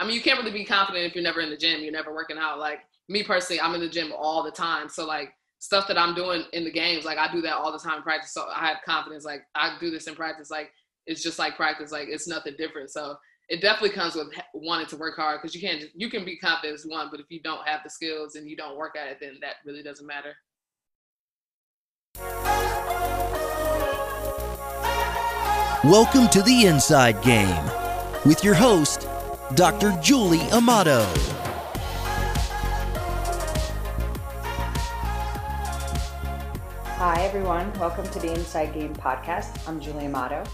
I mean, you can't really be confident if you're never in the gym, you're never working out. Like me personally, I'm in the gym all the time. So like stuff that I'm doing in the games, like I do that all the time in practice. So I have confidence. Like I do this in practice. Like it's just like practice. Like it's nothing different. So it definitely comes with wanting to work hard because you can't just, you can be confident as one, but if you don't have the skills and you don't work at it, then that really doesn't matter. Welcome to the Inside Game with your host, Dr. Julie Amato. Hi, everyone. Welcome to the Inside Game podcast. I'm Julie Amato.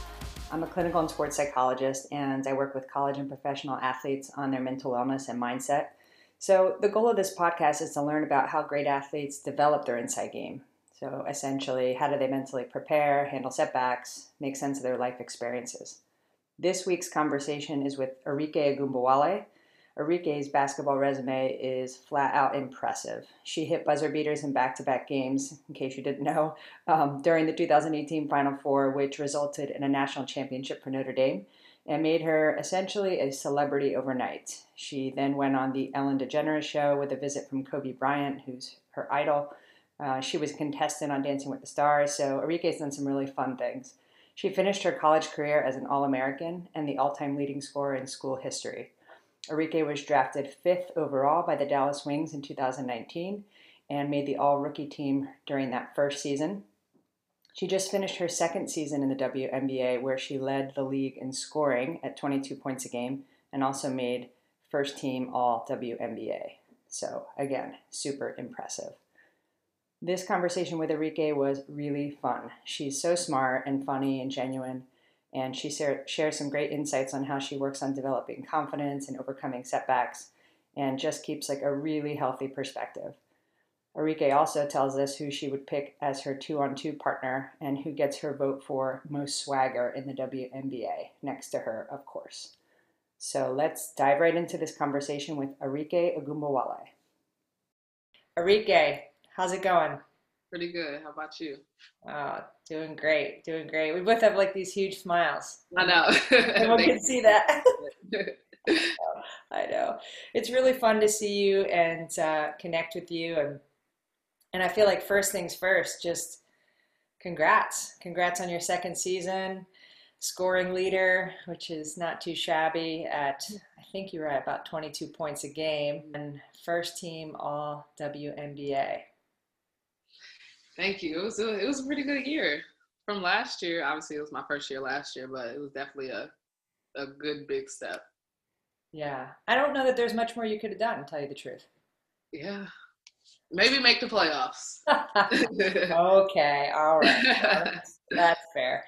I'm a clinical and sports psychologist, and I work with college and professional athletes on their mental wellness and mindset. So, the goal of this podcast is to learn about how great athletes develop their inside game. So, essentially, how do they mentally prepare, handle setbacks, make sense of their life experiences? This week's conversation is with Arike Ogunbowale. Arike's basketball resume is flat out impressive. She hit buzzer beaters in back to back games, in case you didn't know, um, during the 2018 Final Four, which resulted in a national championship for Notre Dame and made her essentially a celebrity overnight. She then went on the Ellen DeGeneres show with a visit from Kobe Bryant, who's her idol. Uh, she was a contestant on Dancing with the Stars, so Arike's done some really fun things. She finished her college career as an All American and the all time leading scorer in school history. Arike was drafted fifth overall by the Dallas Wings in 2019 and made the all rookie team during that first season. She just finished her second season in the WNBA, where she led the league in scoring at 22 points a game and also made first team all WNBA. So, again, super impressive. This conversation with Arike was really fun. She's so smart and funny and genuine and she shares some great insights on how she works on developing confidence and overcoming setbacks and just keeps like a really healthy perspective. Arike also tells us who she would pick as her two on two partner and who gets her vote for most swagger in the WNBA, next to her, of course. So let's dive right into this conversation with Arike Ogunbowale. Arike, how's it going? Pretty good. How about you? Oh, doing great. Doing great. We both have like these huge smiles. I know. Everyone can see that. I know. It's really fun to see you and uh, connect with you and and I feel like first things first, just congrats. Congrats on your second season. Scoring leader, which is not too shabby at I think you were at about 22 points a game and first team all WNBA. Thank you. It was a, it was a pretty good year. From last year, obviously it was my first year last year, but it was definitely a a good big step. Yeah, I don't know that there's much more you could have done. To tell you the truth. Yeah, maybe make the playoffs. okay, all right, that's, that's fair.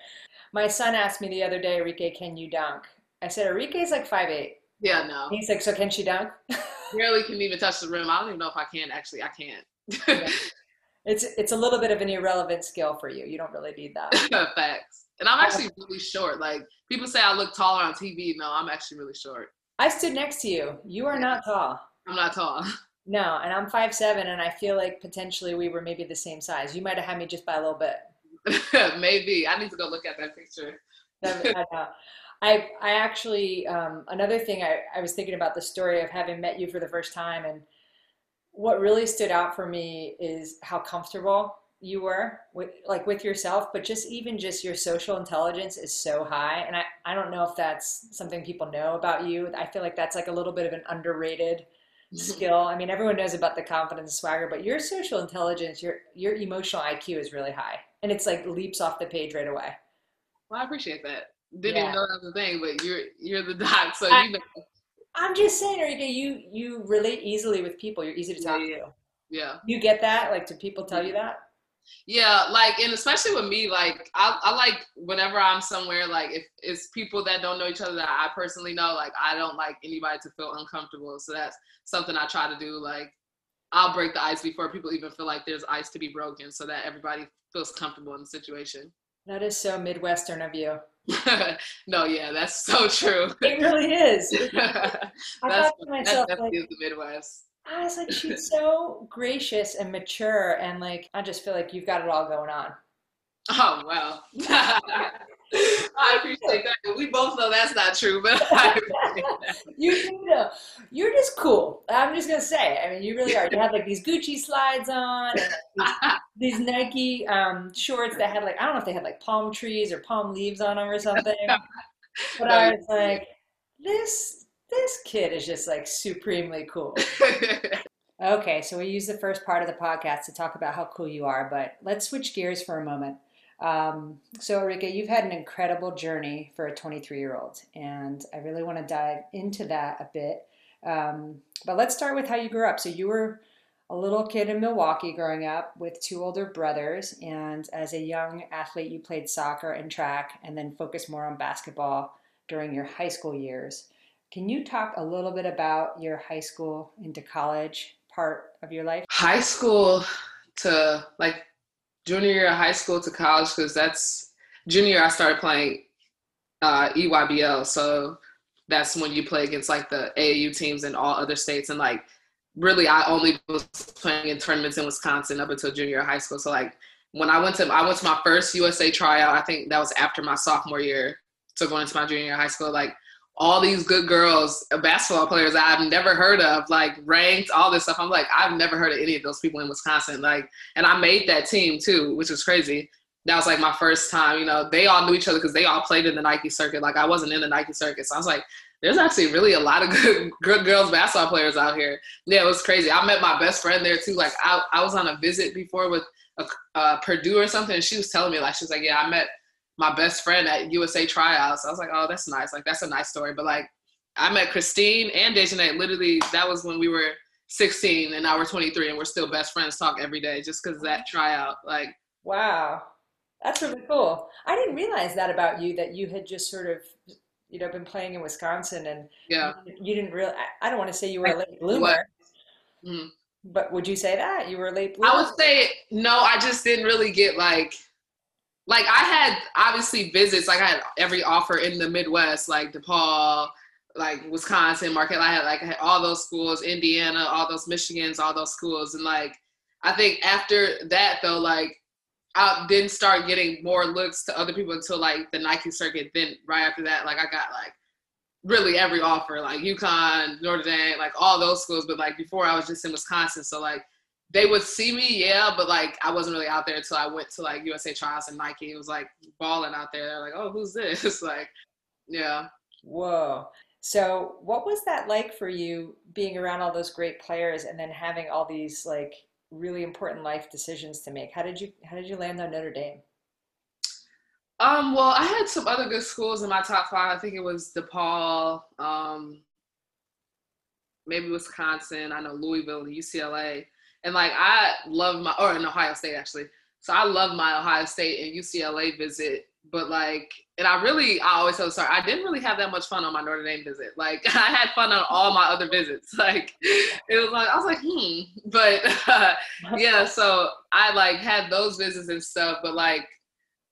My son asked me the other day, Arike, can you dunk? I said, Arike's like five eight. Yeah, no. He's like, so can she dunk? Barely can even touch the rim. I don't even know if I can. Actually, I can't. It's it's a little bit of an irrelevant skill for you. You don't really need that. Facts. And I'm actually really short. Like people say I look taller on TV. No, I'm actually really short. I stood next to you. You are not tall. I'm not tall. No, and I'm five seven, and I feel like potentially we were maybe the same size. You might have had me just by a little bit. maybe I need to go look at that picture. I. I I actually um, another thing I, I was thinking about the story of having met you for the first time and what really stood out for me is how comfortable you were with like with yourself but just even just your social intelligence is so high and I, I don't know if that's something people know about you. I feel like that's like a little bit of an underrated mm-hmm. skill. I mean everyone knows about the confidence and swagger but your social intelligence your your emotional iq is really high and it's like leaps off the page right away. Well i appreciate that. Didn't yeah. even know that was a thing but you're you're the doc so I, you know I'm just saying, Arike, you you relate easily with people. You're easy to talk yeah, to. Yeah. You get that? Like, do people tell you that? Yeah, like, and especially with me, like, I, I like whenever I'm somewhere, like, if it's people that don't know each other that I personally know, like, I don't like anybody to feel uncomfortable. So that's something I try to do. Like, I'll break the ice before people even feel like there's ice to be broken so that everybody feels comfortable in the situation. That is so Midwestern of you. no, yeah, that's so true. It really is. I that's, thought to myself, like, the Midwest. I was like, she's so gracious and mature, and like, I just feel like you've got it all going on. Oh well. I appreciate that. We both know that's not true, but you know, you're just cool. I'm just gonna say. I mean, you really are. You have like these Gucci slides on, these, these Nike um, shorts that had like I don't know if they had like palm trees or palm leaves on them or something. But I was like, this this kid is just like supremely cool. okay, so we use the first part of the podcast to talk about how cool you are, but let's switch gears for a moment. Um, so, Arike, you've had an incredible journey for a 23 year old, and I really want to dive into that a bit. Um, but let's start with how you grew up. So, you were a little kid in Milwaukee growing up with two older brothers, and as a young athlete, you played soccer and track, and then focused more on basketball during your high school years. Can you talk a little bit about your high school into college part of your life? High school to like junior year of high school to college because that's junior I started playing uh, EYBL. So that's when you play against like the AAU teams in all other states. And like really, I only was playing in tournaments in Wisconsin up until junior high school. So like when I went to I went to my first USA tryout, I think that was after my sophomore year. So going into my junior high school, like all these good girls, uh, basketball players I've never heard of, like ranked, all this stuff. I'm like, I've never heard of any of those people in Wisconsin. Like, and I made that team too, which was crazy. That was like my first time. You know, they all knew each other because they all played in the Nike circuit. Like, I wasn't in the Nike circuit, so I was like, there's actually really a lot of good good girls basketball players out here. Yeah, it was crazy. I met my best friend there too. Like, I I was on a visit before with a, Purdue or something, and she was telling me like she was like, yeah, I met my best friend at USA tryouts. I was like, oh, that's nice. Like that's a nice story. But like I met Christine and Dejanay. Literally, that was when we were 16 and now we're 23 and we're still best friends. Talk every day just because that tryout. Like wow, that's really cool. I didn't realize that about you that you had just sort of you know been playing in Wisconsin and yeah you didn't really. I, don't want to say you were a late bloomer. Mm-hmm. But would you say that you were a late bloomer? I would say no. I just didn't really get like like I had obviously visits. Like I had every offer in the Midwest, like DePaul, like Wisconsin, Marquette. I had like I had all those schools, Indiana, all those Michigans, all those schools, and like I think after that though, like I didn't start getting more looks to other people until like the Nike circuit. Then right after that, like I got like really every offer, like UConn, Notre Dame, like all those schools. But like before, I was just in Wisconsin, so like they would see me, yeah, but like I wasn't really out there until I went to like USA trials and Nike. It was like balling out there. They're like, oh, who's this? like, yeah. Whoa. So, what was that like for you being around all those great players and then having all these like really important life decisions to make? How did you how did you land on Notre Dame? Um, well, I had some other good schools in my top five. I think it was DePaul, um, maybe Wisconsin. I know Louisville and UCLA. And like I love my or in Ohio State actually. So I love my Ohio State and UCLA visit, but like and I really I always tell story, I didn't really have that much fun on my Notre Dame visit. Like I had fun on all my other visits. Like it was like I was like, hmm. But uh, yeah, so I like had those visits and stuff, but like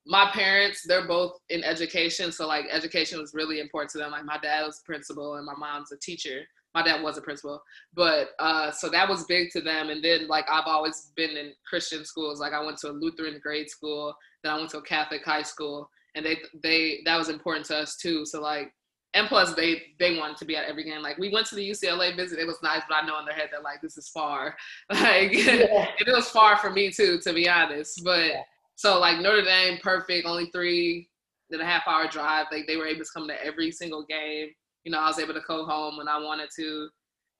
my parents, they're both in education, so like education was really important to them. Like my dad was a principal and my mom's a teacher my dad was a principal but uh, so that was big to them. And then like i've always been in christian schools. Like i went to a lutheran grade school then i went to a catholic high school and they they that was important to us too. So like and plus they they wanted to be at every game. Like we went to the ucla visit. It was nice but i know in their head that like this is far. Like yeah. it was far for me too to be honest. But yeah. so like notre dame perfect only three and a half hour drive. Like they were able to come to every single game you know, I was able to go home when I wanted to,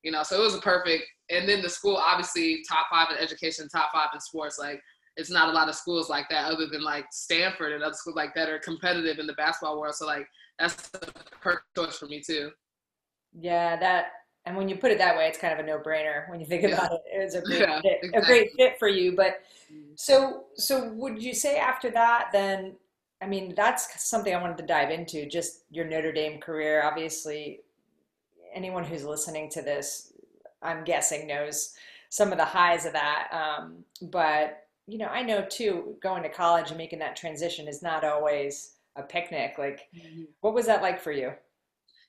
you know, so it was a perfect. And then the school, obviously, top five in education, top five in sports. Like, it's not a lot of schools like that other than like Stanford and other schools like that are competitive in the basketball world. So, like, that's a perfect choice for me, too. Yeah, that, and when you put it that way, it's kind of a no-brainer when you think about it. It was a great, yeah, fit, exactly. a great fit for you. But mm. so, so would you say after that, then I mean, that's something I wanted to dive into. Just your Notre Dame career. Obviously, anyone who's listening to this, I'm guessing, knows some of the highs of that. Um, but you know, I know too, going to college and making that transition is not always a picnic. Like, mm-hmm. what was that like for you?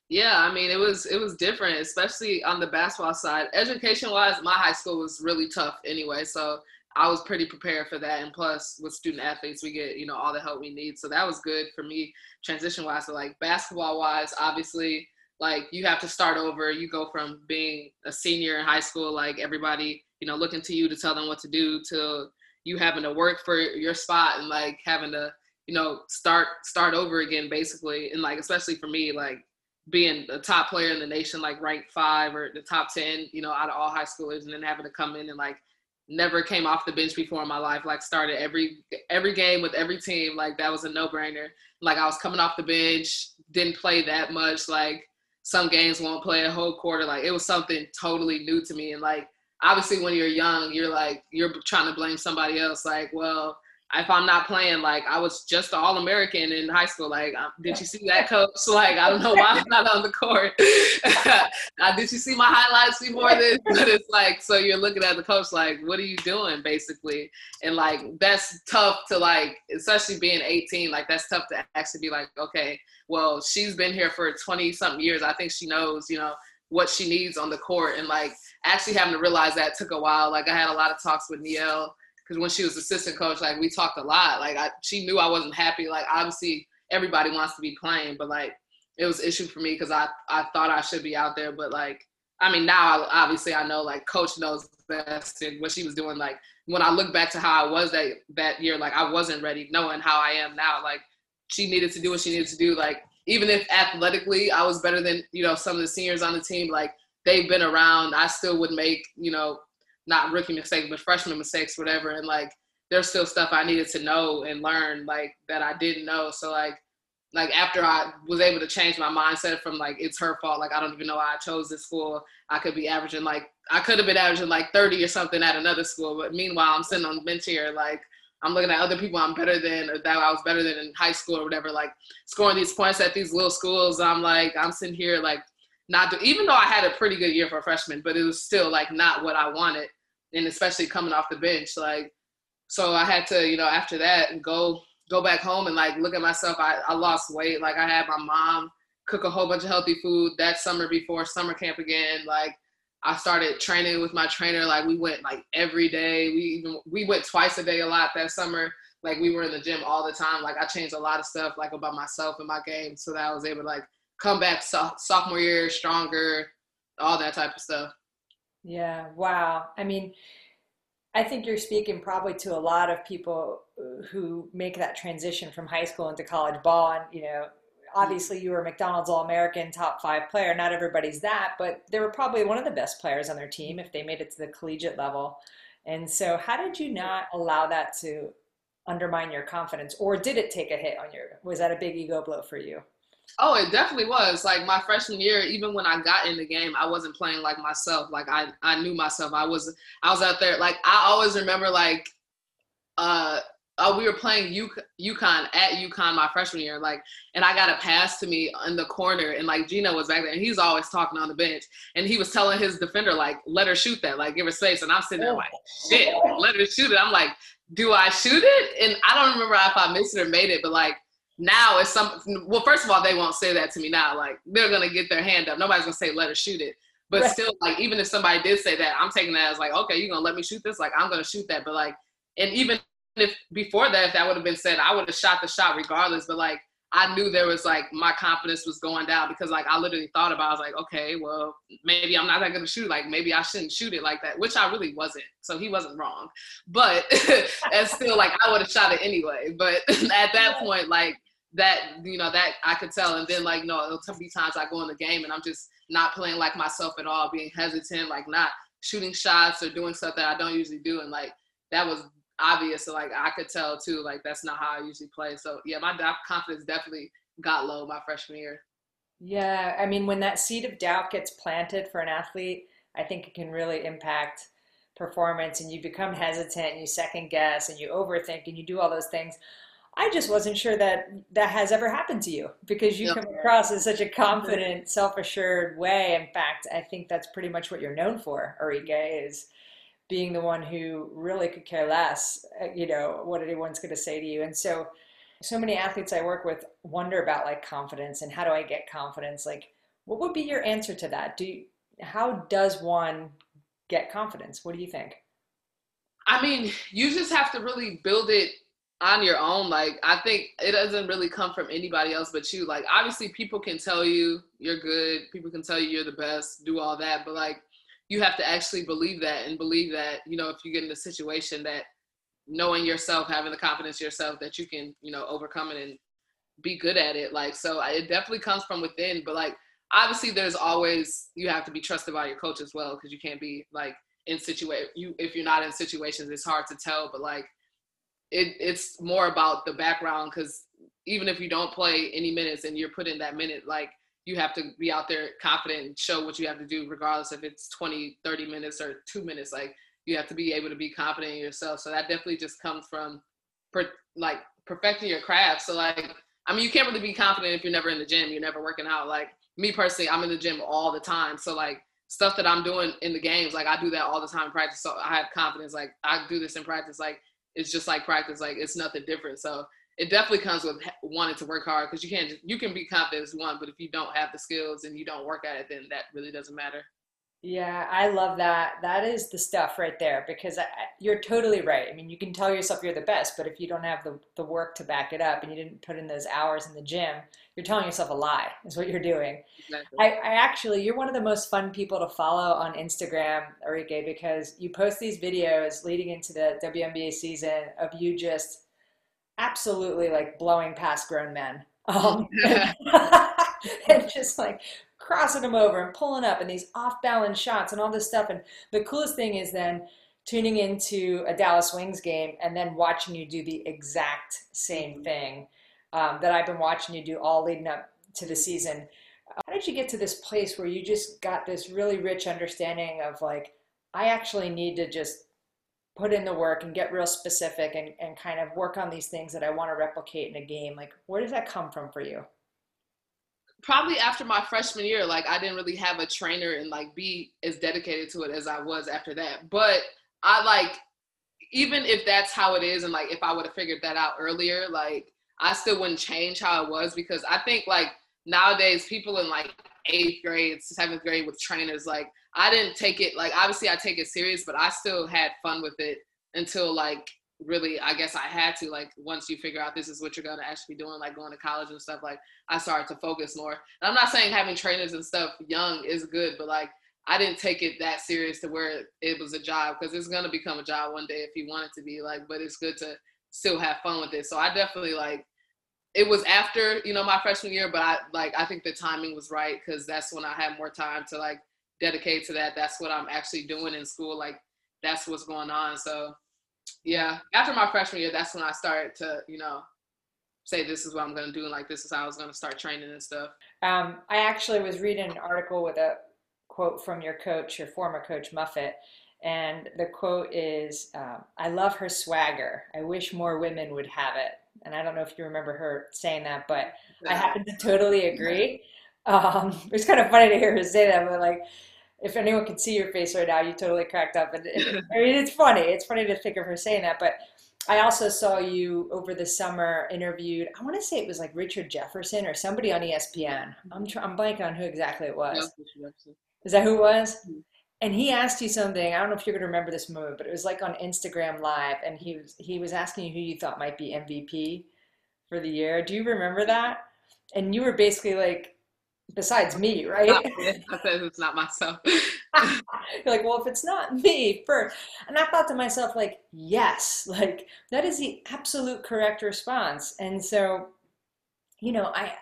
Yeah, I mean, it was it was different, especially on the basketball side. Education wise, my high school was really tough anyway. So I was pretty prepared for that. And plus, with student athletes, we get you know all the help we need. So that was good for me transition wise. So like basketball wise, obviously, like you have to start over. You go from being a senior in high school, like everybody you know looking to you to tell them what to do, to you having to work for your spot and like having to you know start start over again basically. And like especially for me, like being a top player in the nation, like ranked five or the top 10, you know, out of all high schoolers, and then having to come in and like never came off the bench before in my life like started every every game with every team like that was a no-brainer. Like i was coming off the bench didn't play that much like some games won't play a whole quarter like it was something totally new to me. And like obviously when you're young you're like you're trying to blame somebody else like well if I'm not playing, like I was just an All American in high school. Like, um, did you see that coach? Like, I don't know why I'm not on the court. did you see my highlights before this? But it's like, so you're looking at the coach, like, what are you doing, basically? And like, that's tough to like, especially being 18. Like, that's tough to actually be like, okay, well, she's been here for 20 something years. I think she knows, you know, what she needs on the court. And like, actually having to realize that took a while. Like, I had a lot of talks with Niele because when she was assistant coach, like we talked a lot. Like I, she knew I wasn't happy. Like obviously everybody wants to be playing, but like it was issue for me because I I thought I should be out there, but like I mean now obviously I know like coach knows best and what she was doing. Like when I look back to how I was that that year, like I wasn't ready, knowing how I am now. Like she needed to do what she needed to do. Like even if athletically I was better than you know some of the seniors on the team, like they've been around, I still would make you know not rookie mistakes, but freshman mistakes, whatever. And like, there's still stuff I needed to know and learn, like that I didn't know. So like, like after I was able to change my mindset from like it's her fault, like I don't even know why I chose this school. I could be averaging like I could have been averaging like 30 or something at another school, but meanwhile I'm sitting on the bench here, like I'm looking at other people I'm better than or that I was better than in high school or whatever, like scoring these points at these little schools. I'm like I'm sitting here like not do, even though I had a pretty good year for a freshman, but it was still like not what I wanted and especially coming off the bench. Like, so I had to, you know, after that, go go back home and like look at myself. I, I lost weight. Like I had my mom cook a whole bunch of healthy food that summer before summer camp again. Like I started training with my trainer. Like we went like every day. We even we went twice a day a lot that summer. Like we were in the gym all the time. Like I changed a lot of stuff like about myself and my game so that I was able to like come back so- sophomore year stronger, all that type of stuff. Yeah, wow. I mean, I think you're speaking probably to a lot of people who make that transition from high school into college ball. And, you know, obviously you were McDonald's All American top five player. Not everybody's that, but they were probably one of the best players on their team if they made it to the collegiate level. And so, how did you not allow that to undermine your confidence, or did it take a hit on your? Was that a big ego blow for you? Oh, it definitely was. Like my freshman year, even when I got in the game, I wasn't playing like myself. Like I, I knew myself. I was, I was out there. Like I always remember, like, uh, uh we were playing U- UConn at UConn my freshman year. Like, and I got a pass to me in the corner, and like Geno was back there, and he's always talking on the bench, and he was telling his defender like, let her shoot that, like give her space, and I'm sitting there like, shit, let her shoot it. I'm like, do I shoot it? And I don't remember if I missed it or made it, but like now it's some well first of all they won't say that to me now. Like they're gonna get their hand up. Nobody's gonna say let her shoot it. But right. still like even if somebody did say that i'm taking that as like okay you're gonna let me shoot this? Like i'm gonna shoot that. But like and even if before that if that would have been said i would have shot the shot regardless. But like i knew there was like my confidence was going down because like i literally thought about i was like okay well maybe i'm not that gonna shoot. Like maybe i shouldn't shoot it like that which i really wasn't. So he wasn't wrong. But and still like i would have shot it anyway. But at that point like that you know that I could tell. And then like no, there'll be times I go in the game and I'm just not playing like myself at all, being hesitant, like not shooting shots or doing stuff that I don't usually do. And like that was obvious. So like I could tell too, like that's not how I usually play. So yeah, my confidence definitely got low my freshman year. Yeah, I mean when that seed of doubt gets planted for an athlete, I think it can really impact performance and you become hesitant and you second guess and you overthink and you do all those things. I just wasn't sure that that has ever happened to you because you come across in such a confident, self-assured way. In fact, I think that's pretty much what you're known for, Arike, is being the one who really could care less, uh, you know, what anyone's going to say to you. And so, so many athletes I work with wonder about like confidence and how do I get confidence? Like, what would be your answer to that? Do you, how does one get confidence? What do you think? I mean, you just have to really build it on your own. Like, I think it doesn't really come from anybody else but you. Like, obviously, people can tell you you're good, people can tell you you're the best, do all that, but like, you have to actually believe that and believe that, you know, if you get in a situation that knowing yourself, having the confidence yourself that you can, you know, overcome it and be good at it. Like, so it definitely comes from within, but like, obviously there's always, you have to be trusted by your coach as well. Cause you can't be like in situation, you, if you're not in situations, it's hard to tell, but like, it, it's more about the background. Cause even if you don't play any minutes and you're put in that minute, like you have to be out there confident and show what you have to do, regardless if it's 20, 30 minutes or two minutes. Like you have to be able to be confident in yourself. So that definitely just comes from per, like perfecting your craft. So like, I mean, you can't really be confident if you're never in the gym, you're never working out. Like me personally, I'm in the gym all the time. So like stuff that I'm doing in the games, like I do that all the time in practice. So I have confidence. Like I do this in practice. Like it's just like practice. Like it's nothing different. So it definitely comes with wanting to work hard because you can't just, you can be confident as one, but if you don't have the skills and you don't work at it, then that really doesn't matter. Yeah, I love that. That is the stuff right there because I, you're totally right. I mean, you can tell yourself you're the best, but if you don't have the, the work to back it up and you didn't put in those hours in the gym, you're telling yourself a lie, is what you're doing. Exactly. I, I actually, you're one of the most fun people to follow on Instagram, Arike, because you post these videos leading into the WNBA season of you just absolutely like blowing past grown men. Um, and just like crossing them over and pulling up and these off balance shots and all this stuff. And the coolest thing is then tuning into a Dallas Wings game and then watching you do the exact same mm-hmm. thing um, that I've been watching you do all leading up to the season. How did you get to this place where you just got this really rich understanding of like, I actually need to just put in the work and get real specific and, and kind of work on these things that I want to replicate in a game? Like, where does that come from for you? Probably after my freshman year, like I didn't really have a trainer and like be as dedicated to it as I was after that. But I like, even if that's how it is, and like if I would have figured that out earlier, like I still wouldn't change how it was because I think like nowadays people in like eighth grade, seventh grade with trainers, like I didn't take it like obviously I take it serious, but I still had fun with it until like really I guess I had to like once you figure out this is what you're gonna actually be doing, like going to college and stuff, like I started to focus more. And I'm not saying having trainers and stuff young is good, but like I didn't take it that serious to where it was a job because it's gonna become a job one day if you want it to be like, but it's good to still have fun with it. So I definitely like it was after, you know, my freshman year, but I like I think the timing was right because that's when I had more time to like dedicate to that. That's what I'm actually doing in school. Like that's what's going on. So yeah, after my freshman year, that's when I started to, you know, say this is what I'm to do and like this is how I was going to start training and stuff. Um, I actually was reading an article with a quote from your coach, your former coach Muffet, and the quote is, um, "I love her swagger. I wish more women would have it." And I don't know if you remember her saying that, but I happen to totally agree. Um, it was kind of funny to hear her say that, but like, if anyone could see your face right now, you totally cracked up. And it, I mean, it's funny. It's funny to think of her saying that. But I also saw you over the summer interviewed. I want to say it was like Richard Jefferson or somebody on ESPN. I'm tr- I'm blanking on who exactly it was. Is that who it was? Mm-hmm. And he asked you something. I don't know if you're going to remember this moment, but it was like on Instagram Live, and he was he was asking you who you thought might be MVP for the year. Do you remember that? And you were basically like, besides me, right? I said it's not myself. You're like, well, if it's not me first. And I thought to myself, like, yes, like that is the absolute correct response. And so, you know, I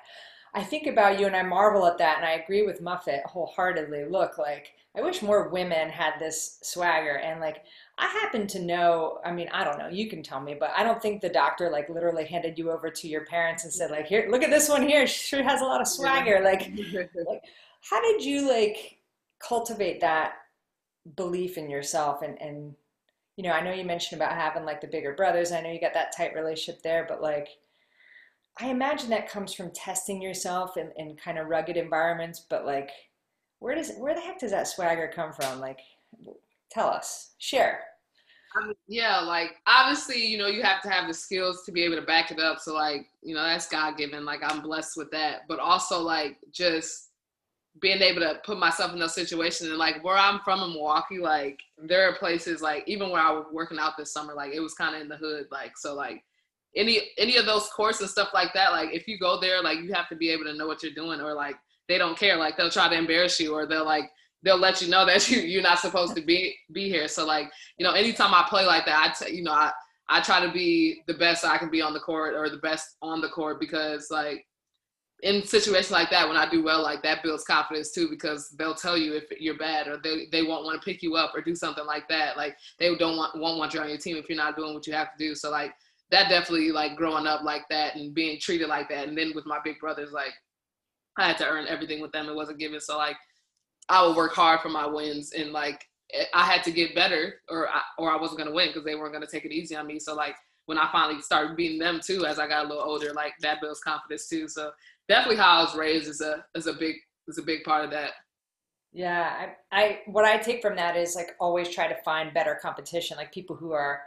I think about you and I marvel at that and I agree with Muffet wholeheartedly. Look, like I wish more women had this swagger and like I happen to know, I mean, I don't know, you can tell me, but I don't think the doctor like literally handed you over to your parents and said like, here, look at this one here. She has a lot of swagger. Like, like how did you like cultivate that belief in yourself? And, and, you know, I know you mentioned about having like the bigger brothers. I know you got that tight relationship there, but like, I imagine that comes from testing yourself in, in kind of rugged environments, but like, where does, where the heck does that swagger come from? Like, Tell us, share. Um, yeah, like obviously, you know, you have to have the skills to be able to back it up. So, like, you know, that's God given. Like, I'm blessed with that. But also, like, just being able to put myself in those situations and like where I'm from in Milwaukee, like there are places like even where I was working out this summer, like it was kind of in the hood, like so like any any of those courses and stuff like that, like if you go there, like you have to be able to know what you're doing, or like they don't care, like they'll try to embarrass you, or they'll like they'll let you know that you you're not supposed to be be here. So like you know, anytime I play like that, I t- you know I I try to be the best I can be on the court or the best on the court because like in situations like that, when I do well, like that builds confidence too, because they'll tell you if you're bad or they, they won't want to pick you up or do something like that. Like they don't want, won't want you on your team if you're not doing what you have to do. So like that definitely like growing up like that and being treated like that. And then with my big brothers, like I had to earn everything with them. It wasn't given. So like I would work hard for my wins and like eh, I had to get better or I, or I wasn't to win because they weren't to take it easy on me. So like when I finally started beating them too, as I got a little older, like that builds confidence too. So definitely how I was raised is a is a big is a big part of that. Yeah, I, I what I take from that is like always try to find better competition, like people who are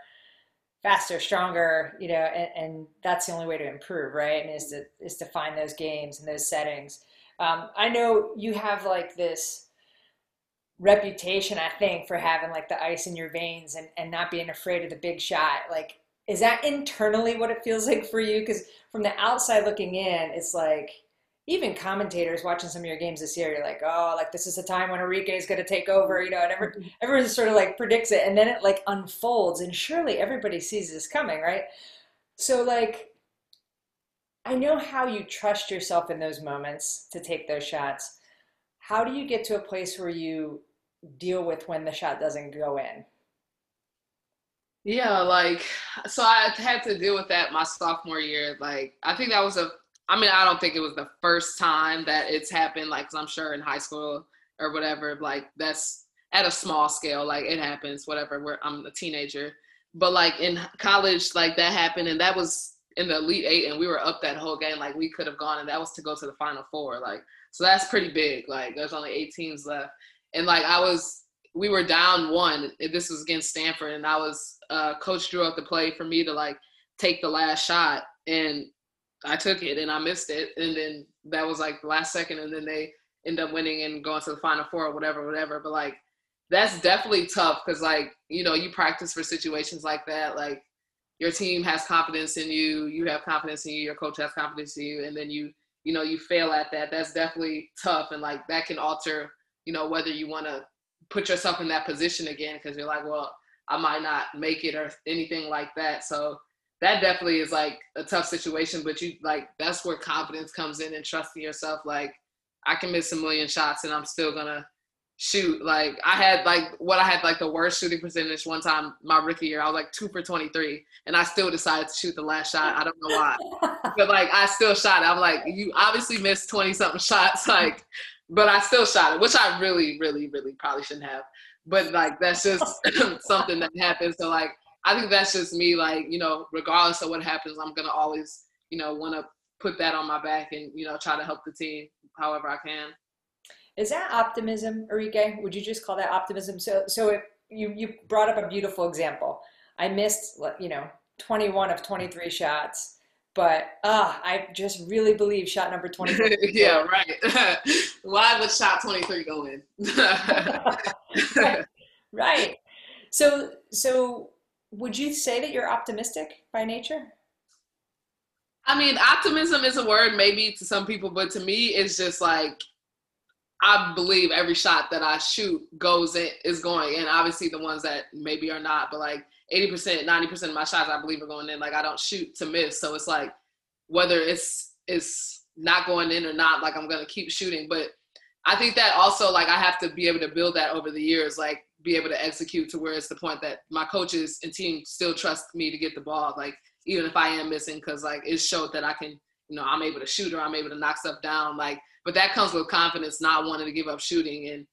faster, stronger, you know, and, and that's the only way to improve, right? And is to is to find those games and those settings. Um, I know you have like this reputation, I think, for having like the ice in your veins and, and not being afraid of the big shot. Like is that internally what it feels like for you? Because from the outside looking in, it's like even commentators watching some of your games this year, you're like, oh, like this is the time when Arike is going to take over, you know, and every, mm-hmm. everyone sort of like predicts it, and then it like unfolds, and surely everybody sees this coming, right? So like, I know how you trust yourself in those moments to take those shots. How do you get to a place where you deal with when the shot doesn't go in? Yeah, like so I had to deal with that my sophomore year. Like I think that was a I mean, I don't think it was the first time that it's happened like cuz I'm sure in high school or whatever like that's at a small scale like it happens whatever where I'm a teenager. But like in college like that happened and that was in the elite 8 and we were up that whole game like we could have gone and that was to go to the final four like so that's pretty big like there's only 8 teams left and like I was we were down one. This was against Stanford, and I was uh, coach drew up the play for me to like take the last shot, and I took it and I missed it, and then that was like the last second, and then they end up winning and going to the final four or whatever, whatever. But like that's definitely tough because like you know you practice for situations like that, like your team has confidence in you, you have confidence in you, your coach has confidence in you, and then you you know you fail at that. That's definitely tough, and like that can alter you know whether you want to put yourself in that position again because you're like, well, I might not make it or anything like that. So that definitely is like a tough situation, but you like that's where confidence comes in and trusting yourself. Like I can miss a million shots and I'm still gonna shoot. Like I had like what I had like the worst shooting percentage one time my rookie year. I was like two for 23 and I still decided to shoot the last shot. I don't know why, but like I still shot. It. I'm like, you obviously missed 20 something shots. Like but I still shot it, which I really, really, really probably shouldn't have. But like that's just something that happens. So like I think that's just me. Like you know, regardless of what happens, I'm gonna always you know want to put that on my back and you know try to help the team however I can. Is that optimism, Arike? Would you just call that optimism? So so if you you brought up a beautiful example. I missed you know 21 of 23 shots but uh, I just really believe shot number 23. yeah, right. Why would shot 23 go in? right. right. So, so would you say that you're optimistic by nature? I mean, optimism is a word maybe to some people, but to me, it's just like I believe every shot that I shoot goes in is going in. Obviously, the ones that maybe are not, but like 80%, 90% of my shots I believe are going in. Like I don't shoot to miss. So it's like whether it's it's not going in or not, like I'm gonna keep shooting. But I think that also like I have to be able to build that over the years, like be able to execute to where it's the point that my coaches and team still trust me to get the ball, like even if I am missing, because like it showed that I can, you know, I'm able to shoot or I'm able to knock stuff down. Like, but that comes with confidence, not wanting to give up shooting, and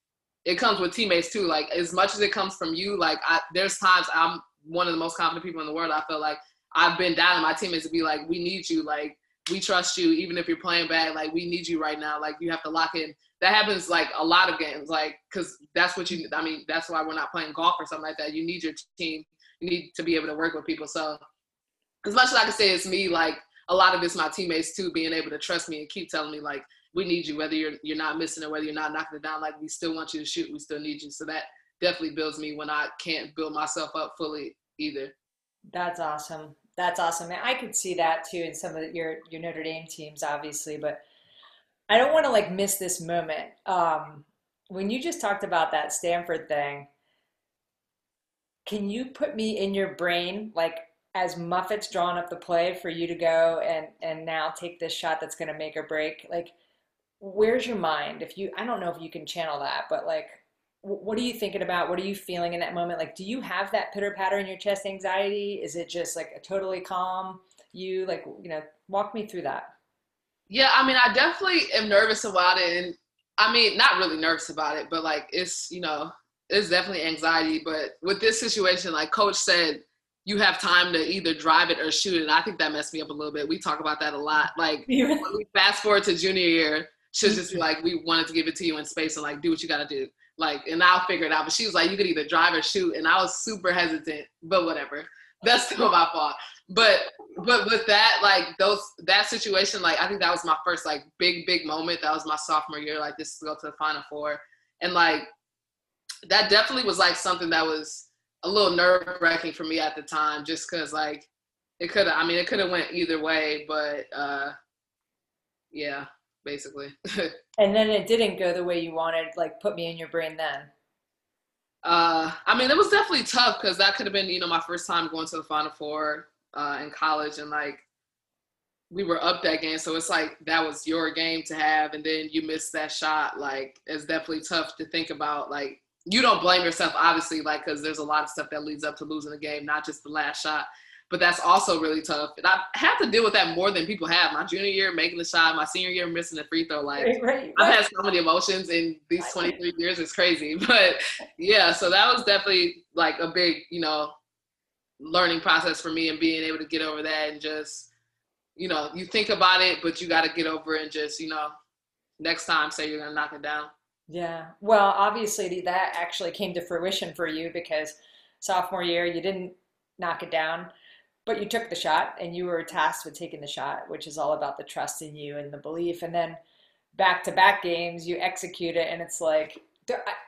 it comes with teammates too. Like as much as it comes from you, like I, there's times I'm one of the most confident people in the world. I feel like I've been down and my teammates to be like, we need you, like we trust you, even if you're playing bad, like we need you right now, like you have to lock in. That happens like a lot of games, like because that's what you. I mean, that's why we're not playing golf or something like that. You need your team. You need to be able to work with people. So as much as I can say it's me, like a lot of it's my teammates too, being able to trust me and keep telling me like we need you, whether you're you're not missing or whether you're not knocking it down. Like we still want you to shoot. We still need you. So that definitely builds me when I can't build myself up fully either. That's awesome. That's awesome. And I could see that too in some of your your Notre Dame teams, obviously, but I don't want to like miss this moment. Um, when you just talked about that Stanford thing, can you put me in your brain like as Muffet's drawing up the play for you to go and and now take this shot that's going to make or break? Like, where's your mind? If you, I don't know if you can channel that, but like, what are you thinking about? What are you feeling in that moment? Like, do you have that pitter patter in your chest anxiety? Is it just like a totally calm you? Like, you know, walk me through that. Yeah, I mean, I definitely am nervous about it, and I mean, not really nervous about it, but like it's you know, it's definitely anxiety. But with this situation, like Coach said, you have time to either drive it or shoot it. And I think that messed me up a little bit. We talk about that a lot. Like, we fast forward to junior year, she'll just be like, we wanted to give it to you in space and like do what you got to do. Like, and I'll figure it out. But she was like, you could either drive or shoot. And I was super hesitant, but whatever. That's still my fault. But but with that, like those that situation, like I think that was my first like big, big moment. That was my sophomore year. Like this is go to the final four. And like that definitely was like something that was a little nerve wracking for me at the time, just cause like it could have I mean it could have went either way, but uh yeah, basically. and then it didn't go the way you wanted, like put me in your brain then. Uh, I mean, it was definitely tough because that could have been, you know, my first time going to the Final Four uh, in college, and like we were up that game, so it's like that was your game to have, and then you missed that shot. Like it's definitely tough to think about. Like you don't blame yourself, obviously, like because there's a lot of stuff that leads up to losing a game, not just the last shot but that's also really tough. And I've to deal with that more than people have. My junior year making the shot, my senior year missing the free throw. Like right, right, I've had so many emotions in these 23 years. It's crazy. But yeah, so that was definitely like a big, you know, learning process for me and being able to get over that and just, you know, you think about it, but you got to get over it and just, you know, next time say you're going to knock it down. Yeah. Well, obviously that actually came to fruition for you because sophomore year you didn't knock it down but you took the shot and you were tasked with taking the shot, which is all about the trust in you and the belief. And then back to back games, you execute it, and it's like,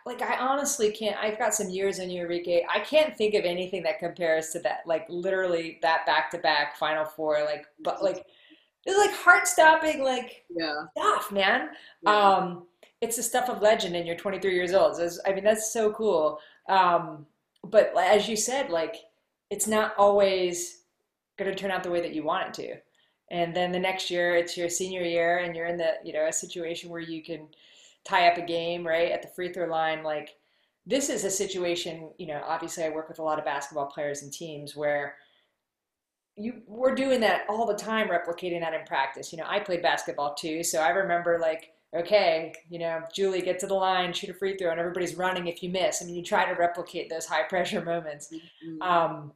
like I honestly can't. I've got some years in Arike. I can't think of anything that compares to that. Like literally that back to back Final Four. Like, but like it's like heart stopping. Like yeah. stuff, man. Yeah. Um, it's the stuff of legend, and you're 23 years old. So I mean, that's so cool. Um, but as you said, like it's not always going to turn out the way that you want it to. And then the next year, it's your senior year, and you're in the you know a situation where you can tie up a game right at the free throw line. Like this is a situation, you know. Obviously, I work with a lot of basketball players and teams where you we're doing that all the time, replicating that in practice. You know, I played basketball too, so I remember like okay, you know, Julie, get to the line, shoot a free throw, and everybody's running if you miss. I mean, you try to replicate those high pressure moments. Mm-hmm. Um,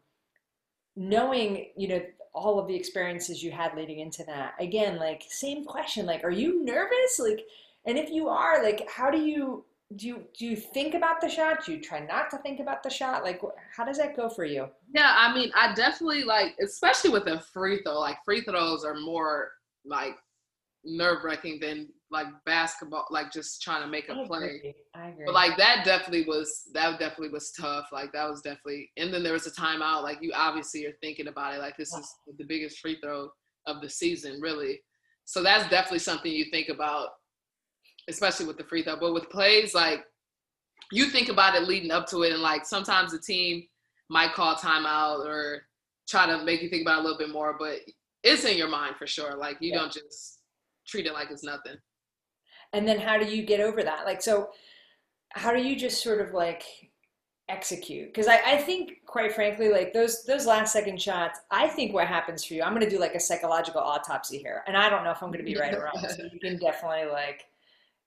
knowing you know all of the experiences you had leading into that again like same question like are you nervous? Like and if you are like how do you do you do you think about the shot? Do you try not to think about the shot? Like how does that go for you? Yeah i mean i definitely like especially with a free throw like free throws are more like nerve wracking than like basketball, like just trying to make a I play. Agree. I agree. But like that definitely was that definitely was tough. Like that was definitely. And then there was a timeout. Like you obviously are thinking about it. Like this is the biggest free throw of the season, really. So that's definitely something you think about, especially with the free throw. But with plays, like you think about it leading up to it, and like sometimes the team might call timeout or try to make you think about it a little bit more. But it's in your mind for sure. Like you yeah. don't just treat it like it's nothing and then how do you get over that? Like so how do you just sort of like execute? Because I, I think quite frankly like those those last second shots i think what happens for you i'm going to do like a psychological autopsy here and i don't know if i'm going to be right or wrong so you can definitely like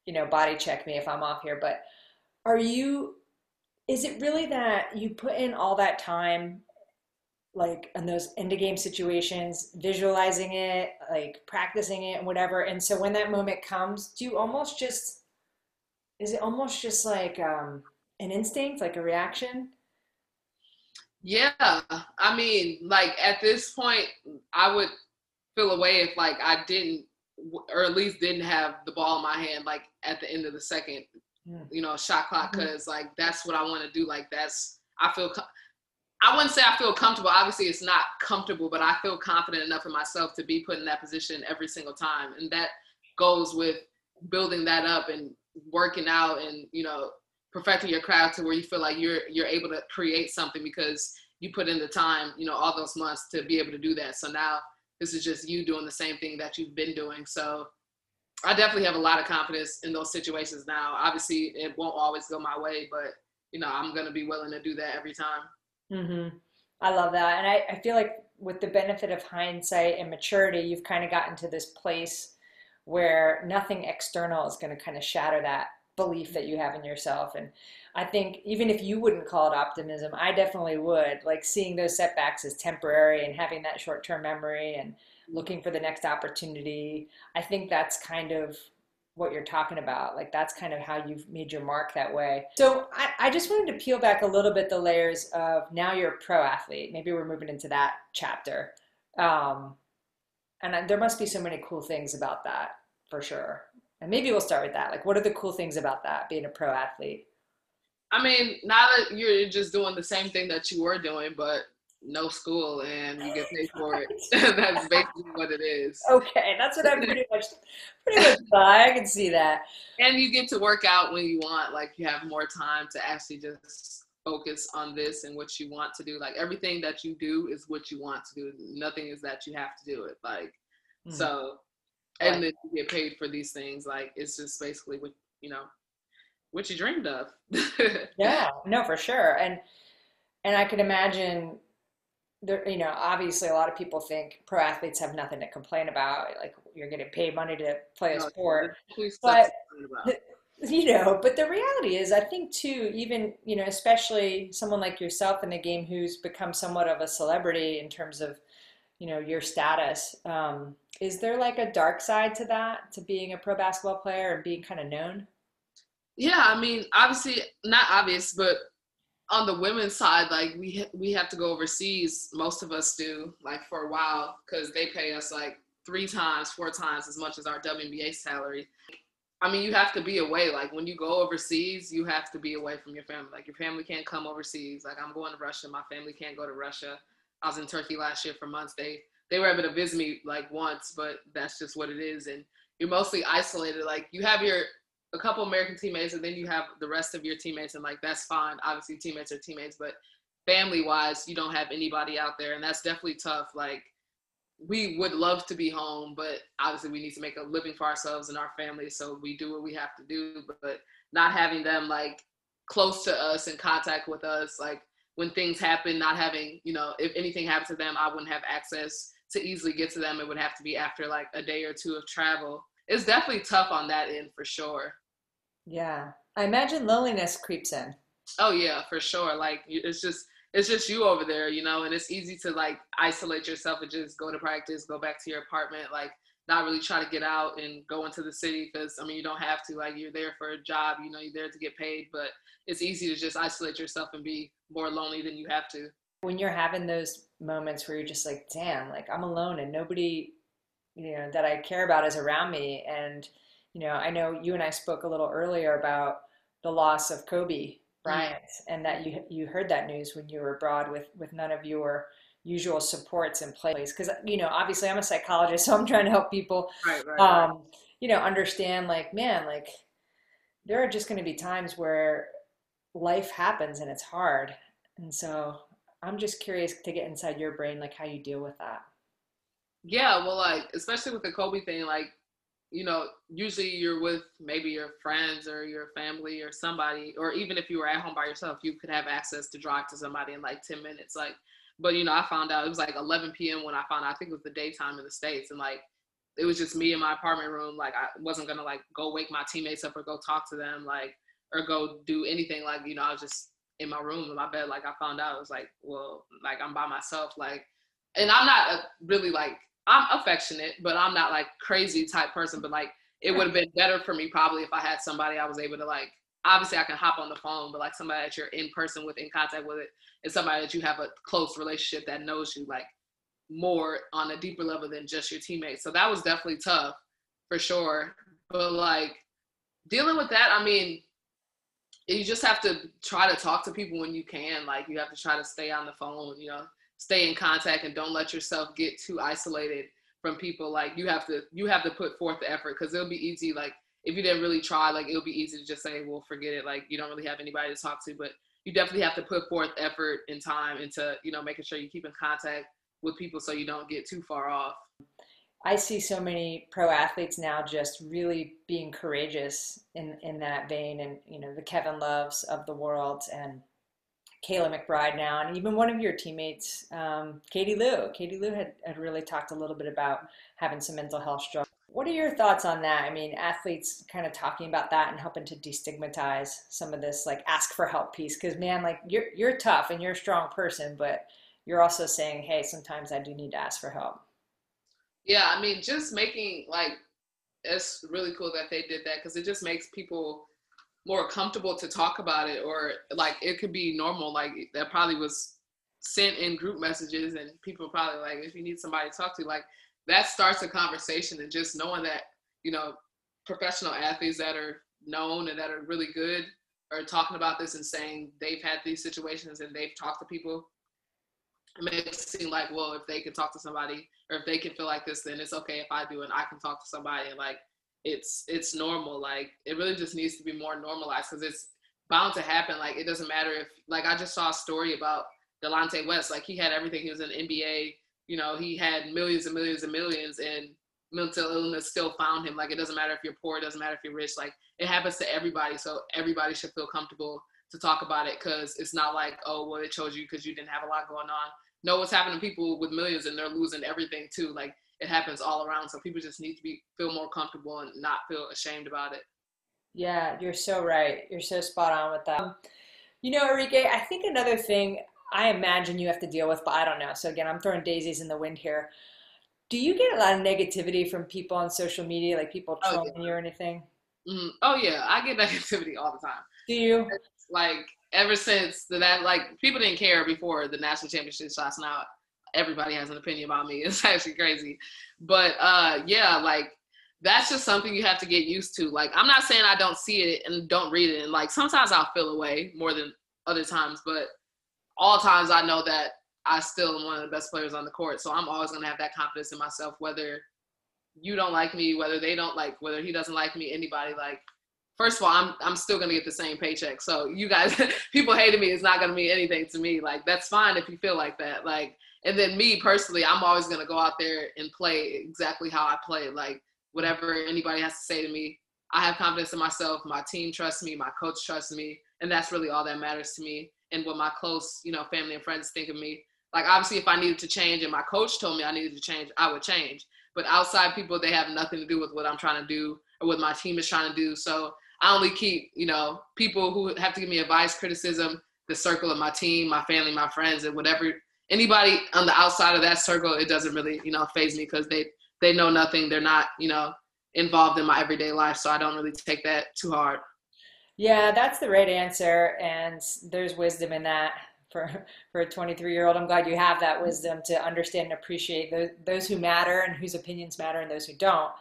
you know body check me if i'm off here but are you is it really that you put in all that time like in those end of game situations, visualizing it, like practicing it and whatever. And so when that moment comes, do you almost just is it almost just like um, an instinct, like a reaction? Yeah, I mean, like at this point, I would feel away if like I didn't or at least didn't have the ball in my hand like at the end of the second, mm. you know, shot clock because mm-hmm. like that's what I want to do. Like that's I feel. I wouldn't say I feel comfortable. Obviously, it's not comfortable, but I feel confident enough in myself to be put in that position every single time, and that goes with building that up and working out and you know perfecting your craft to where you feel like you're you're able to create something because you put in the time, you know, all those months to be able to do that. So now this is just you doing the same thing that you've been doing. So I definitely have a lot of confidence in those situations now. Obviously, it won't always go my way, but you know, I'm gonna be willing to do that every time. Mm-hmm. I love that, and I, I feel like with the benefit of hindsight and maturity, you've kind of gotten to this place where nothing external is going to kind of shatter that belief that you have in yourself. And I think even if you wouldn't call it optimism, I definitely would. Like seeing those setbacks as temporary and having that short term memory and looking for the next opportunity. I think that's kind of what you're talking about. Like that's kind of how you've made your mark that way. So I, I just wanted to peel back a little bit the layers of now you're a pro athlete. Maybe we're moving into that chapter. Um, and there must be so many cool things about that for sure. And maybe we'll start with that. Like, what are the cool things about that, being a pro athlete? I mean, now that you're just doing the same thing that you were doing, but no school and you get paid for it. that's basically what it is. Okay, that's what I'm pretty much pretty much by. I can see that. And you get to work out when you want. Like you have more time to actually just focus on this and what you want to do. Like everything that you do is what you want to do. Nothing is that you have to do it. Like mm-hmm. so and then you get paid for these things. Like it's just basically what you know, what you dreamed of. yeah, no, for sure. And and I can imagine there, you know, obviously a lot of people think pro athletes have nothing to complain about. Like you're getting paid money to play a no, sport, but you know, but the reality is, I think too, even you know, especially someone like yourself in the game who's become somewhat of a celebrity in terms of you know your status. Um, is there like a dark side to that, to being a pro basketball player and being kind of known? Yeah, I mean, obviously not obvious, but on the women's side, like we we have to go overseas. Most of us do, like for a while, because they pay us like three times, four times as much as our WNBA salary. I mean, you have to be away. Like when you go overseas, you have to be away from your family. Like your family can't come overseas. Like I'm going to Russia, my family can't go to Russia. I was in Turkey last year for months. They they were able to visit me like once, but that's just what it is. And you're mostly isolated. Like you have your a couple American teammates, and then you have the rest of your teammates, and like that's fine. Obviously, teammates are teammates, but family wise, you don't have anybody out there, and that's definitely tough. Like we would love to be home, but obviously we need to make a living for ourselves and our families, so we do what we have to do. But not having them like close to us in contact with us, like when things happen, not having, you know, if anything happened to them, I wouldn't have access to easily get to them. It would have to be after like a day or two of travel. It's definitely tough on that end for sure. Yeah. I imagine loneliness creeps in. Oh yeah, for sure. Like it's just it's just you over there, you know, and it's easy to like isolate yourself and just go to practice, go back to your apartment, like not really try to get out and go into the city because I mean you don't have to. Like you're there for a job, you know, you're there to get paid, but it's easy to just isolate yourself and be more lonely than you have to. When you're having those moments where you're just like, damn, like I'm alone and nobody, you know, that I care about is around me. And, you know, I know you and I spoke a little earlier about the loss of Kobe Bryant mm-hmm. and that you you heard that news when you were abroad with with none of your usual supports in place because you know obviously i'm a psychologist so i'm trying to help people right, right, um, right. you know understand like man like there are just going to be times where life happens and it's hard and so i'm just curious to get inside your brain like how you deal with that yeah well like especially with the kobe thing like you know usually you're with maybe your friends or your family or somebody or even if you were at home by yourself you could have access to drive to somebody in like 10 minutes like but you know, I found out it was like 11 p.m. when I found out. I think it was the daytime in the states, and like it was just me in my apartment room. Like I wasn't gonna like go wake my teammates up or go talk to them, like or go do anything. Like you know, I was just in my room in my bed. Like I found out it was like, well, like I'm by myself. Like, and I'm not really like I'm affectionate, but I'm not like crazy type person. But like it would have been better for me probably if I had somebody I was able to like obviously I can hop on the phone, but like somebody that you're in person with, in contact with it, is somebody that you have a close relationship that knows you like more on a deeper level than just your teammates. So that was definitely tough. for sure. But like dealing with that, I mean, you just have to try to talk to people when you can. Like you have to try to stay on the phone, you know, stay in contact and don't let yourself get too isolated from people. Like you have to you have to put forth the effort because it'll be easy. Like if you didn't really try, like it'll be easy to just say, well, forget it. Like you don't really have anybody to talk to, but you definitely have to put forth effort and time into, you know, making sure you keep in contact with people so you don't get too far off. I see so many pro athletes now just really being courageous in, in that vein and you know the Kevin Loves of the world and Kayla McBride now and even one of your teammates um, Katie Lou Katie Lou had, had really talked a little bit about having some mental health struggles what are your thoughts on that? I mean, athletes kind of talking about that and helping to destigmatize some of this, like ask for help piece. Because man, like you're you're tough and you're a strong person, but you're also saying, hey, sometimes I do need to ask for help. Yeah, I mean, just making like it's really cool that they did that because it just makes people more comfortable to talk about it, or like it could be normal. Like that probably was sent in group messages, and people probably like, if you need somebody to talk to, like that starts a conversation and just knowing that you know professional athletes that are known and that are really good are talking about this and saying they've had these situations and they've talked to people it makes it seem like well if they can talk to somebody or if they can feel like this then it's okay if i do and i can talk to somebody and like it's it's normal like it really just needs to be more normalized because it's bound to happen like it doesn't matter if like i just saw a story about delonte west like he had everything he was an nba you know, he had millions and millions and millions and mental illness still found him. Like it doesn't matter if you're poor, it doesn't matter if you're rich. Like it happens to everybody. So everybody should feel comfortable to talk about it because it's not like, oh, well, it chose you because you didn't have a lot going on. No, what's happening to people with millions and they're losing everything too. Like it happens all around. So people just need to be feel more comfortable and not feel ashamed about it. Yeah, you're so right. You're so spot on with that. You know, Arike, I think another thing I imagine you have to deal with, but I don't know. So again, I'm throwing daisies in the wind here. Do you get a lot of negativity from people on social media, like people trolling oh, yeah. you or anything? Mm-hmm. Oh yeah, I get negativity all the time. Do you? It's like ever since the that like people didn't care before the national championship shots. Now everybody has an opinion about me. It's actually crazy, but uh, yeah, like that's just something you have to get used to. Like I'm not saying I don't see it and don't read it, and like sometimes I'll feel away more than other times, but all times I know that I still am one of the best players on the court. So I'm always gonna have that confidence in myself, whether you don't like me, whether they don't like, whether he doesn't like me, anybody like. First of all, I'm I'm still gonna get the same paycheck. So you guys, people hating me is not gonna mean anything to me. Like that's fine if you feel like that. Like, and then me personally, I'm always gonna go out there and play exactly how I play. Like whatever anybody has to say to me, I have confidence in myself. My team trusts me. My coach trusts me, and that's really all that matters to me and what my close, you know, family and friends think of me. Like obviously if I needed to change and my coach told me I needed to change, I would change. But outside people, they have nothing to do with what I'm trying to do or what my team is trying to do. So I only keep, you know, people who have to give me advice, criticism, the circle of my team, my family, my friends, and whatever. Anybody on the outside of that circle, it doesn't really, you know, phase me because they they know nothing. They're not, you know, involved in my everyday life, so I don't really take that too hard. Yeah, that's the right answer, and there's wisdom in that for for a 23 year old. I'm glad you have that wisdom to understand and appreciate those, those who matter and whose opinions matter and those who don't.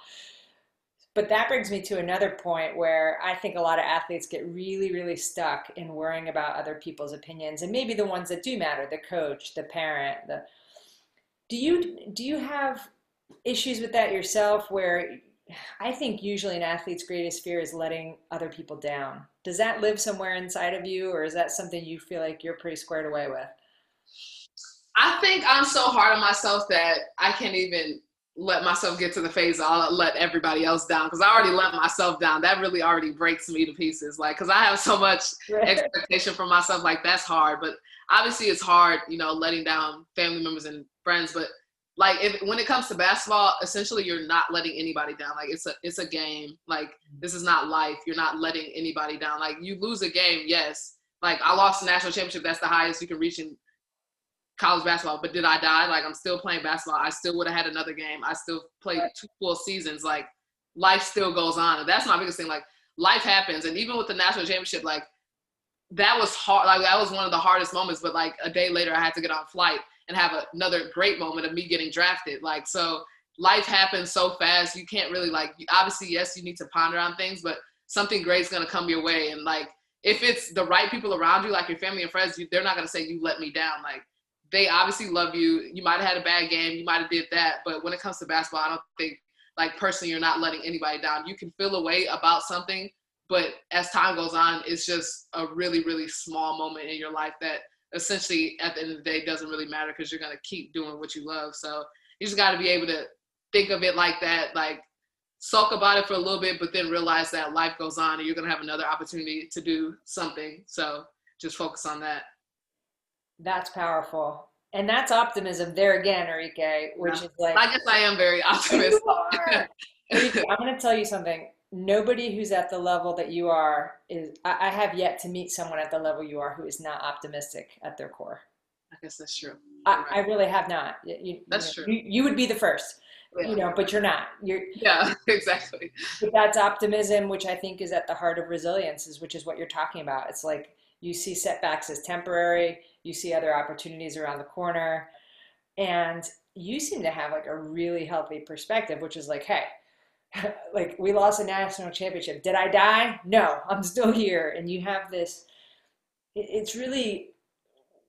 But that brings me to another point where I think a lot of athletes get really, really stuck in worrying about other people's opinions and maybe the ones that do matter, the coach, the parent, the do you do you have issues with that yourself where I think usually an athlete's greatest fear is letting other people down. Does that live somewhere inside of you, or is that something you feel like you're pretty squared away with? I think I'm so hard on myself that I can't even let myself get to the phase I'll let everybody else down because I already let myself down. That really already breaks me to pieces. Like, because I have so much expectation for myself, like that's hard. But obviously, it's hard, you know, letting down family members and friends. But like if when it comes to basketball, essentially you're not letting anybody down. Like it's a it's a game. Like this is not life. You're not letting anybody down. Like you lose a game, yes. Like I lost the national championship. That's the highest you can reach in college basketball. But did I die? Like I'm still playing basketball. I still would have had another game. I still played two full seasons. Like life still goes on. And that's my biggest thing. Like life happens. And even with the national championship, like that was hard. Like that was one of the hardest moments. But like a day later, I had to get on flight and have another great moment of me getting drafted. Like, so life happens so fast. You can't really like. Obviously, yes, you need to ponder on things, but something great's gonna come your way. And like, if it's the right people around you, like your family and friends, you, they're not gonna say you let me down. Like, they obviously love you. You might have had a bad game. You might have did that, but when it comes to basketball, I don't think like personally you're not letting anybody down. You can feel a way about something, but as time goes on, it's just a really really small moment in your life that essentially at the end of the day doesn't really matter because you're gonna keep doing what you love. So you just got to be able to think of it like that, like sulk about it for a little bit, but then realize that life goes on and you're gonna have another opportunity to do something. So just focus on that. That's powerful. And that's optimism there again, Arike, which yeah. is like I guess I am very optimistic. Arike, I'm gonna tell you something. Nobody who's at the level that you are is I, I have yet to meet someone at the level you are who is not optimistic at their core. I guess that's true. I, right. I, really have not. You, that's you know, true. You, you, would be the first, yeah. you know, but you're not. You're yeah, exactly. But that's optimism, which I think is at the heart of resilience, is which is what you're talking about. It's like you see setbacks as temporary. You see other opportunities around the corner, and you seem to have like a really healthy perspective, which is like, hey. like we lost a national championship. Did I die? No, I'm still here. And you have this. It's really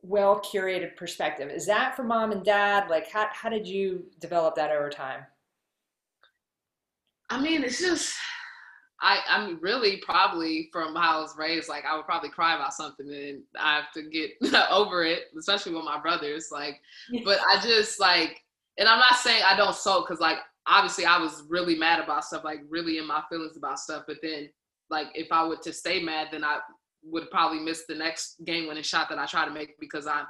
well curated perspective. Is that for mom and dad? Like, how, how did you develop that over time? I mean, it's just, I, I'm really probably from how I was raised, like, I would probably cry about something and I have to get over it, especially with my brothers. Like, but I just, like, and I'm not saying I don't sulk because, like, obviously I was really mad about stuff, like, really in my feelings about stuff. But then, like, if I were to stay mad, then I would probably miss the next game winning shot that I try to make because I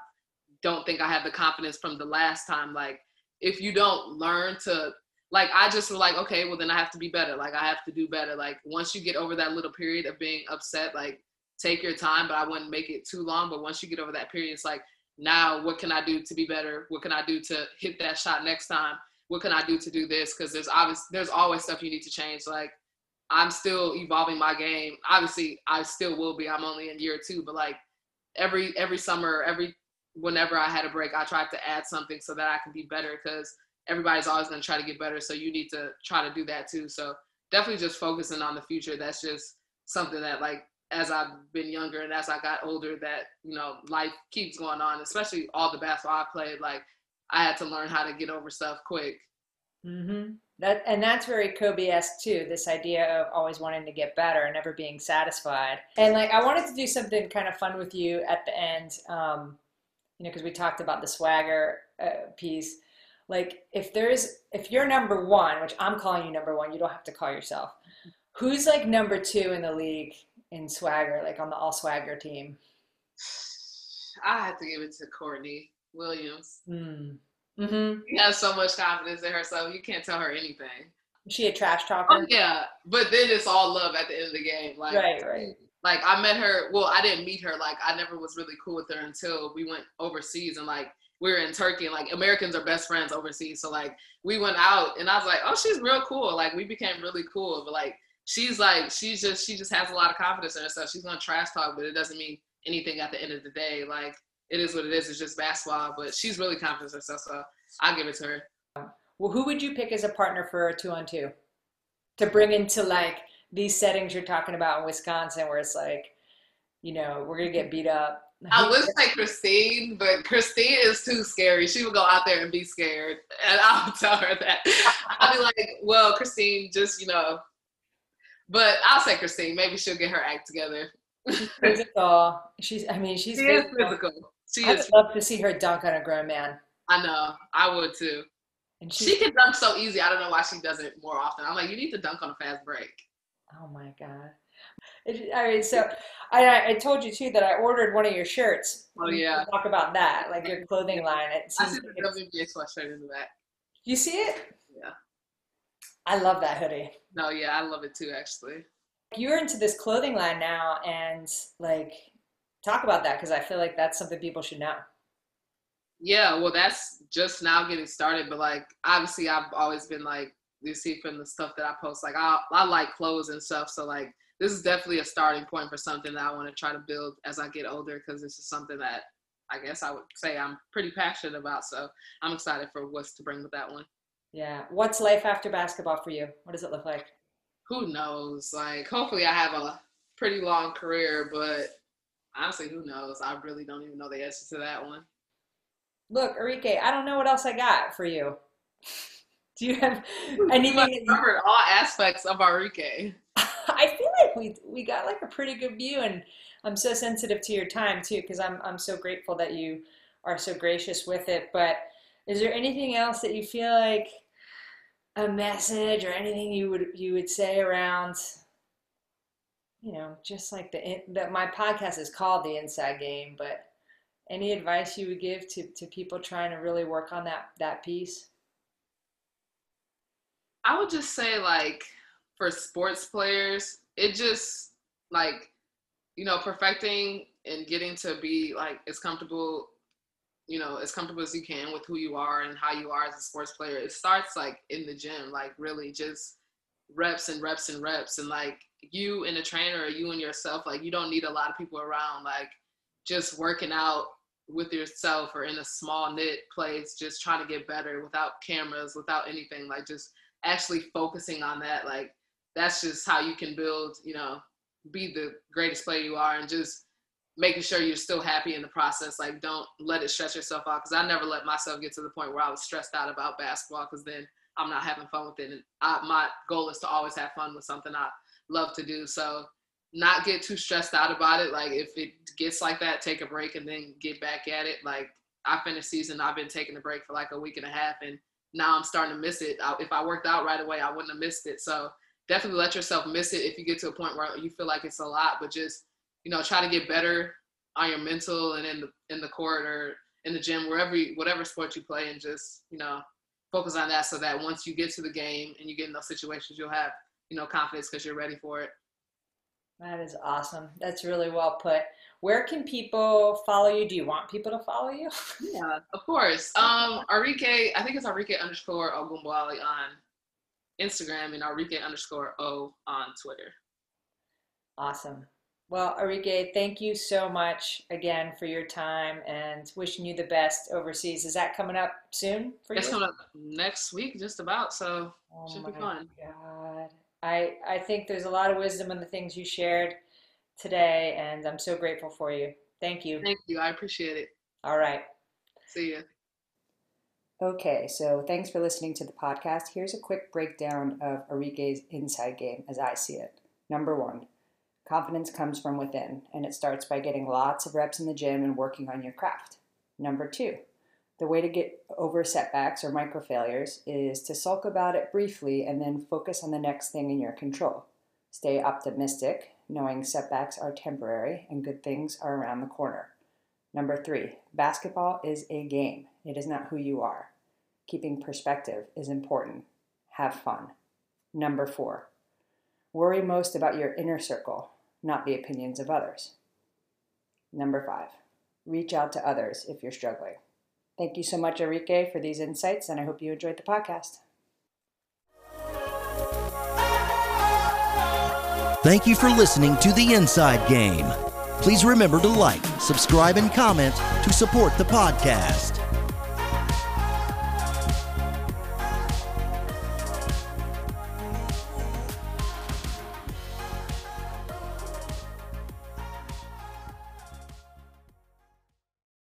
don't think I have the confidence from the last time. Like, if you don't learn to, like, I just was like, okay, well, then I have to be better. Like, I have to do better. Like, once you get over that little period of being upset, like, take your time, but I wouldn't make it too long. But once you get over that period, it's like, now what can I do to be better? What can I do to hit that shot next time? What can I do to do this? Because there's obvious, there's always stuff you need to change. Like, I'm still evolving my game. Obviously, I still will be. I'm only in year two, but like every every summer, every whenever I had a break, I tried to add something so that I can be better because everybody's always going to try to get better. So you need to try to do that too. So definitely just focusing on the future. That's just something that like as I've been younger and as I got older, that you know life keeps going on. Especially all the basketball I played, like I had to learn how to get over stuff quick. Mm-hmm. That and that's very Kobe-esque too. This idea of always wanting to get better and never being satisfied. And like I wanted to do something kind of fun with you at the end, um, you know, because we talked about the swagger uh, piece. Like if there's if you're number one, which I'm calling you number one, you don't have to call yourself. Who's like number two in the league in swagger, like on the all swagger team? I have to give it to Courtney Williams. Mm. Mm-hmm. She has so much confidence in herself. You can't tell her anything. She a trash talker? Oh, yeah, but then it's all love at the end of the game. Like, right, right. Like I met her. Well, I didn't meet her. Like I never was really cool with her until we went overseas and like we were in Turkey and like Americans are best friends overseas. So like we went out and I was like, oh, she's real cool. Like we became really cool. But like she's like she's just she just has a lot of confidence in herself. She's gonna trash talk, but it doesn't mean anything at the end of the day. Like it is what it is. It's just basketball, but she's really confident in herself, so I'll give it to her. Well, who would you pick as a partner for a two on two to bring into like these settings you're talking about in Wisconsin, where it's like, you know, we're gonna get beat up. I would say Christine, but Christine is too scary. She would go out there and be scared, and I'll tell her that. I'll be like, "Well, Christine, just you know," but I'll say Christine. Maybe she'll get her act together. physical. She's. I mean, she's she physical. is physical. She I would love to see her dunk on a grown man. I know. I would too. And she, she can dunk so easy. I don't know why she does it more often. I'm like, you need to dunk on a fast break. Oh my god. I mean, so I, I told you too that I ordered one of your shirts. Oh yeah. Talk about that, like your clothing line. It I see the WNBA sweatshirt in the back. You see it? Yeah. I love that hoodie. No, yeah, I love it too. Actually. You're into this clothing line now, and like, talk about that because I feel like that's something people should know. Yeah, well, that's just now getting started, but like obviously, I've always been like you see from the stuff that I post, like I I like clothes and stuff, so like this is definitely a starting point for something that I want to try to build as I get older because this is something that I guess I would say I'm pretty passionate about. So I'm excited for what's to bring with that one. Yeah. What's life after basketball for you? What does it look like? Who knows? Like, hopefully, I have a pretty long career, but honestly, who knows? I really don't even know the answer to that one. Look, Arike, I don't know what else I got for you. Do you have anything? We covered all aspects of Arike. I feel we we got like a pretty good view, and I'm so sensitive to your time too, because I'm I'm so grateful that you are so gracious with it. But is there anything else that you feel like a message or anything you would you would say around? You know, just like the that my podcast is called the Inside Game, but any advice you would give to, to people trying to really work on that that piece? I would just say like for sports players, it just like you know perfecting and getting to be like as comfortable you know as comfortable as you can with who you are and how you are as a sports player. It starts like in the gym like really just reps and reps and reps. And like you and a trainer or you and yourself like you don't need a lot of people around like just working out with yourself or in a small knit place just trying to get better without cameras without anything like just actually focusing on that like that's just how you can build you know be the greatest player you are and just making sure you're still happy in the process. Like don't let it stress yourself out because i never let myself get to the point where i was stressed out about basketball because then i'm not having fun with it. And I, my goal is to always have fun with something i love to do. So not get too stressed out about it. Like if it gets like that take a break and then get back at it. Like i finished season i've been taking a break for like a week and a half and now i'm starting to miss it. I, if i worked out right away i wouldn't have missed it. So definitely let yourself miss it if you get to a point where you feel like it's a lot, but just you know try to get better on your mental and in the in the court or in the gym wherever you, whatever sport you play and just you know focus on that so that once you get to the game and you get in those situations you'll have you know confidence because you're ready for it. That is awesome. That's really well put. Where can people follow you? Do you want people to follow you? yeah, of course. Um, Arike, I think it's Arike underscore Ogunbowale on Instagram and Arike underscore O on Twitter. Awesome. Well, Arike, thank you so much again for your time and wishing you the best overseas. Is that coming up soon for it's you? It's coming up next week, just about. So oh should be fun. God, I I think there's a lot of wisdom in the things you shared today, and I'm so grateful for you. Thank you. Thank you. I appreciate it. All right. See you. Okay, so thanks for listening to the podcast. Here's a quick breakdown of Arike's inside game as I see it. Number one, confidence comes from within, and it starts by getting lots of reps in the gym and working on your craft. Number two, the way to get over setbacks or micro failures is to sulk about it briefly and then focus on the next thing in your control. Stay optimistic, knowing setbacks are temporary and good things are around the corner. Number three, basketball is a game, it is not who you are. Keeping perspective is important. Have fun. Number four, worry most about your inner circle, not the opinions of others. Number five, reach out to others if you're struggling. Thank you so much, Arike, for these insights, and I hope you enjoyed the podcast. Thank you for listening to The Inside Game. Please remember to like, subscribe, and comment to support the podcast.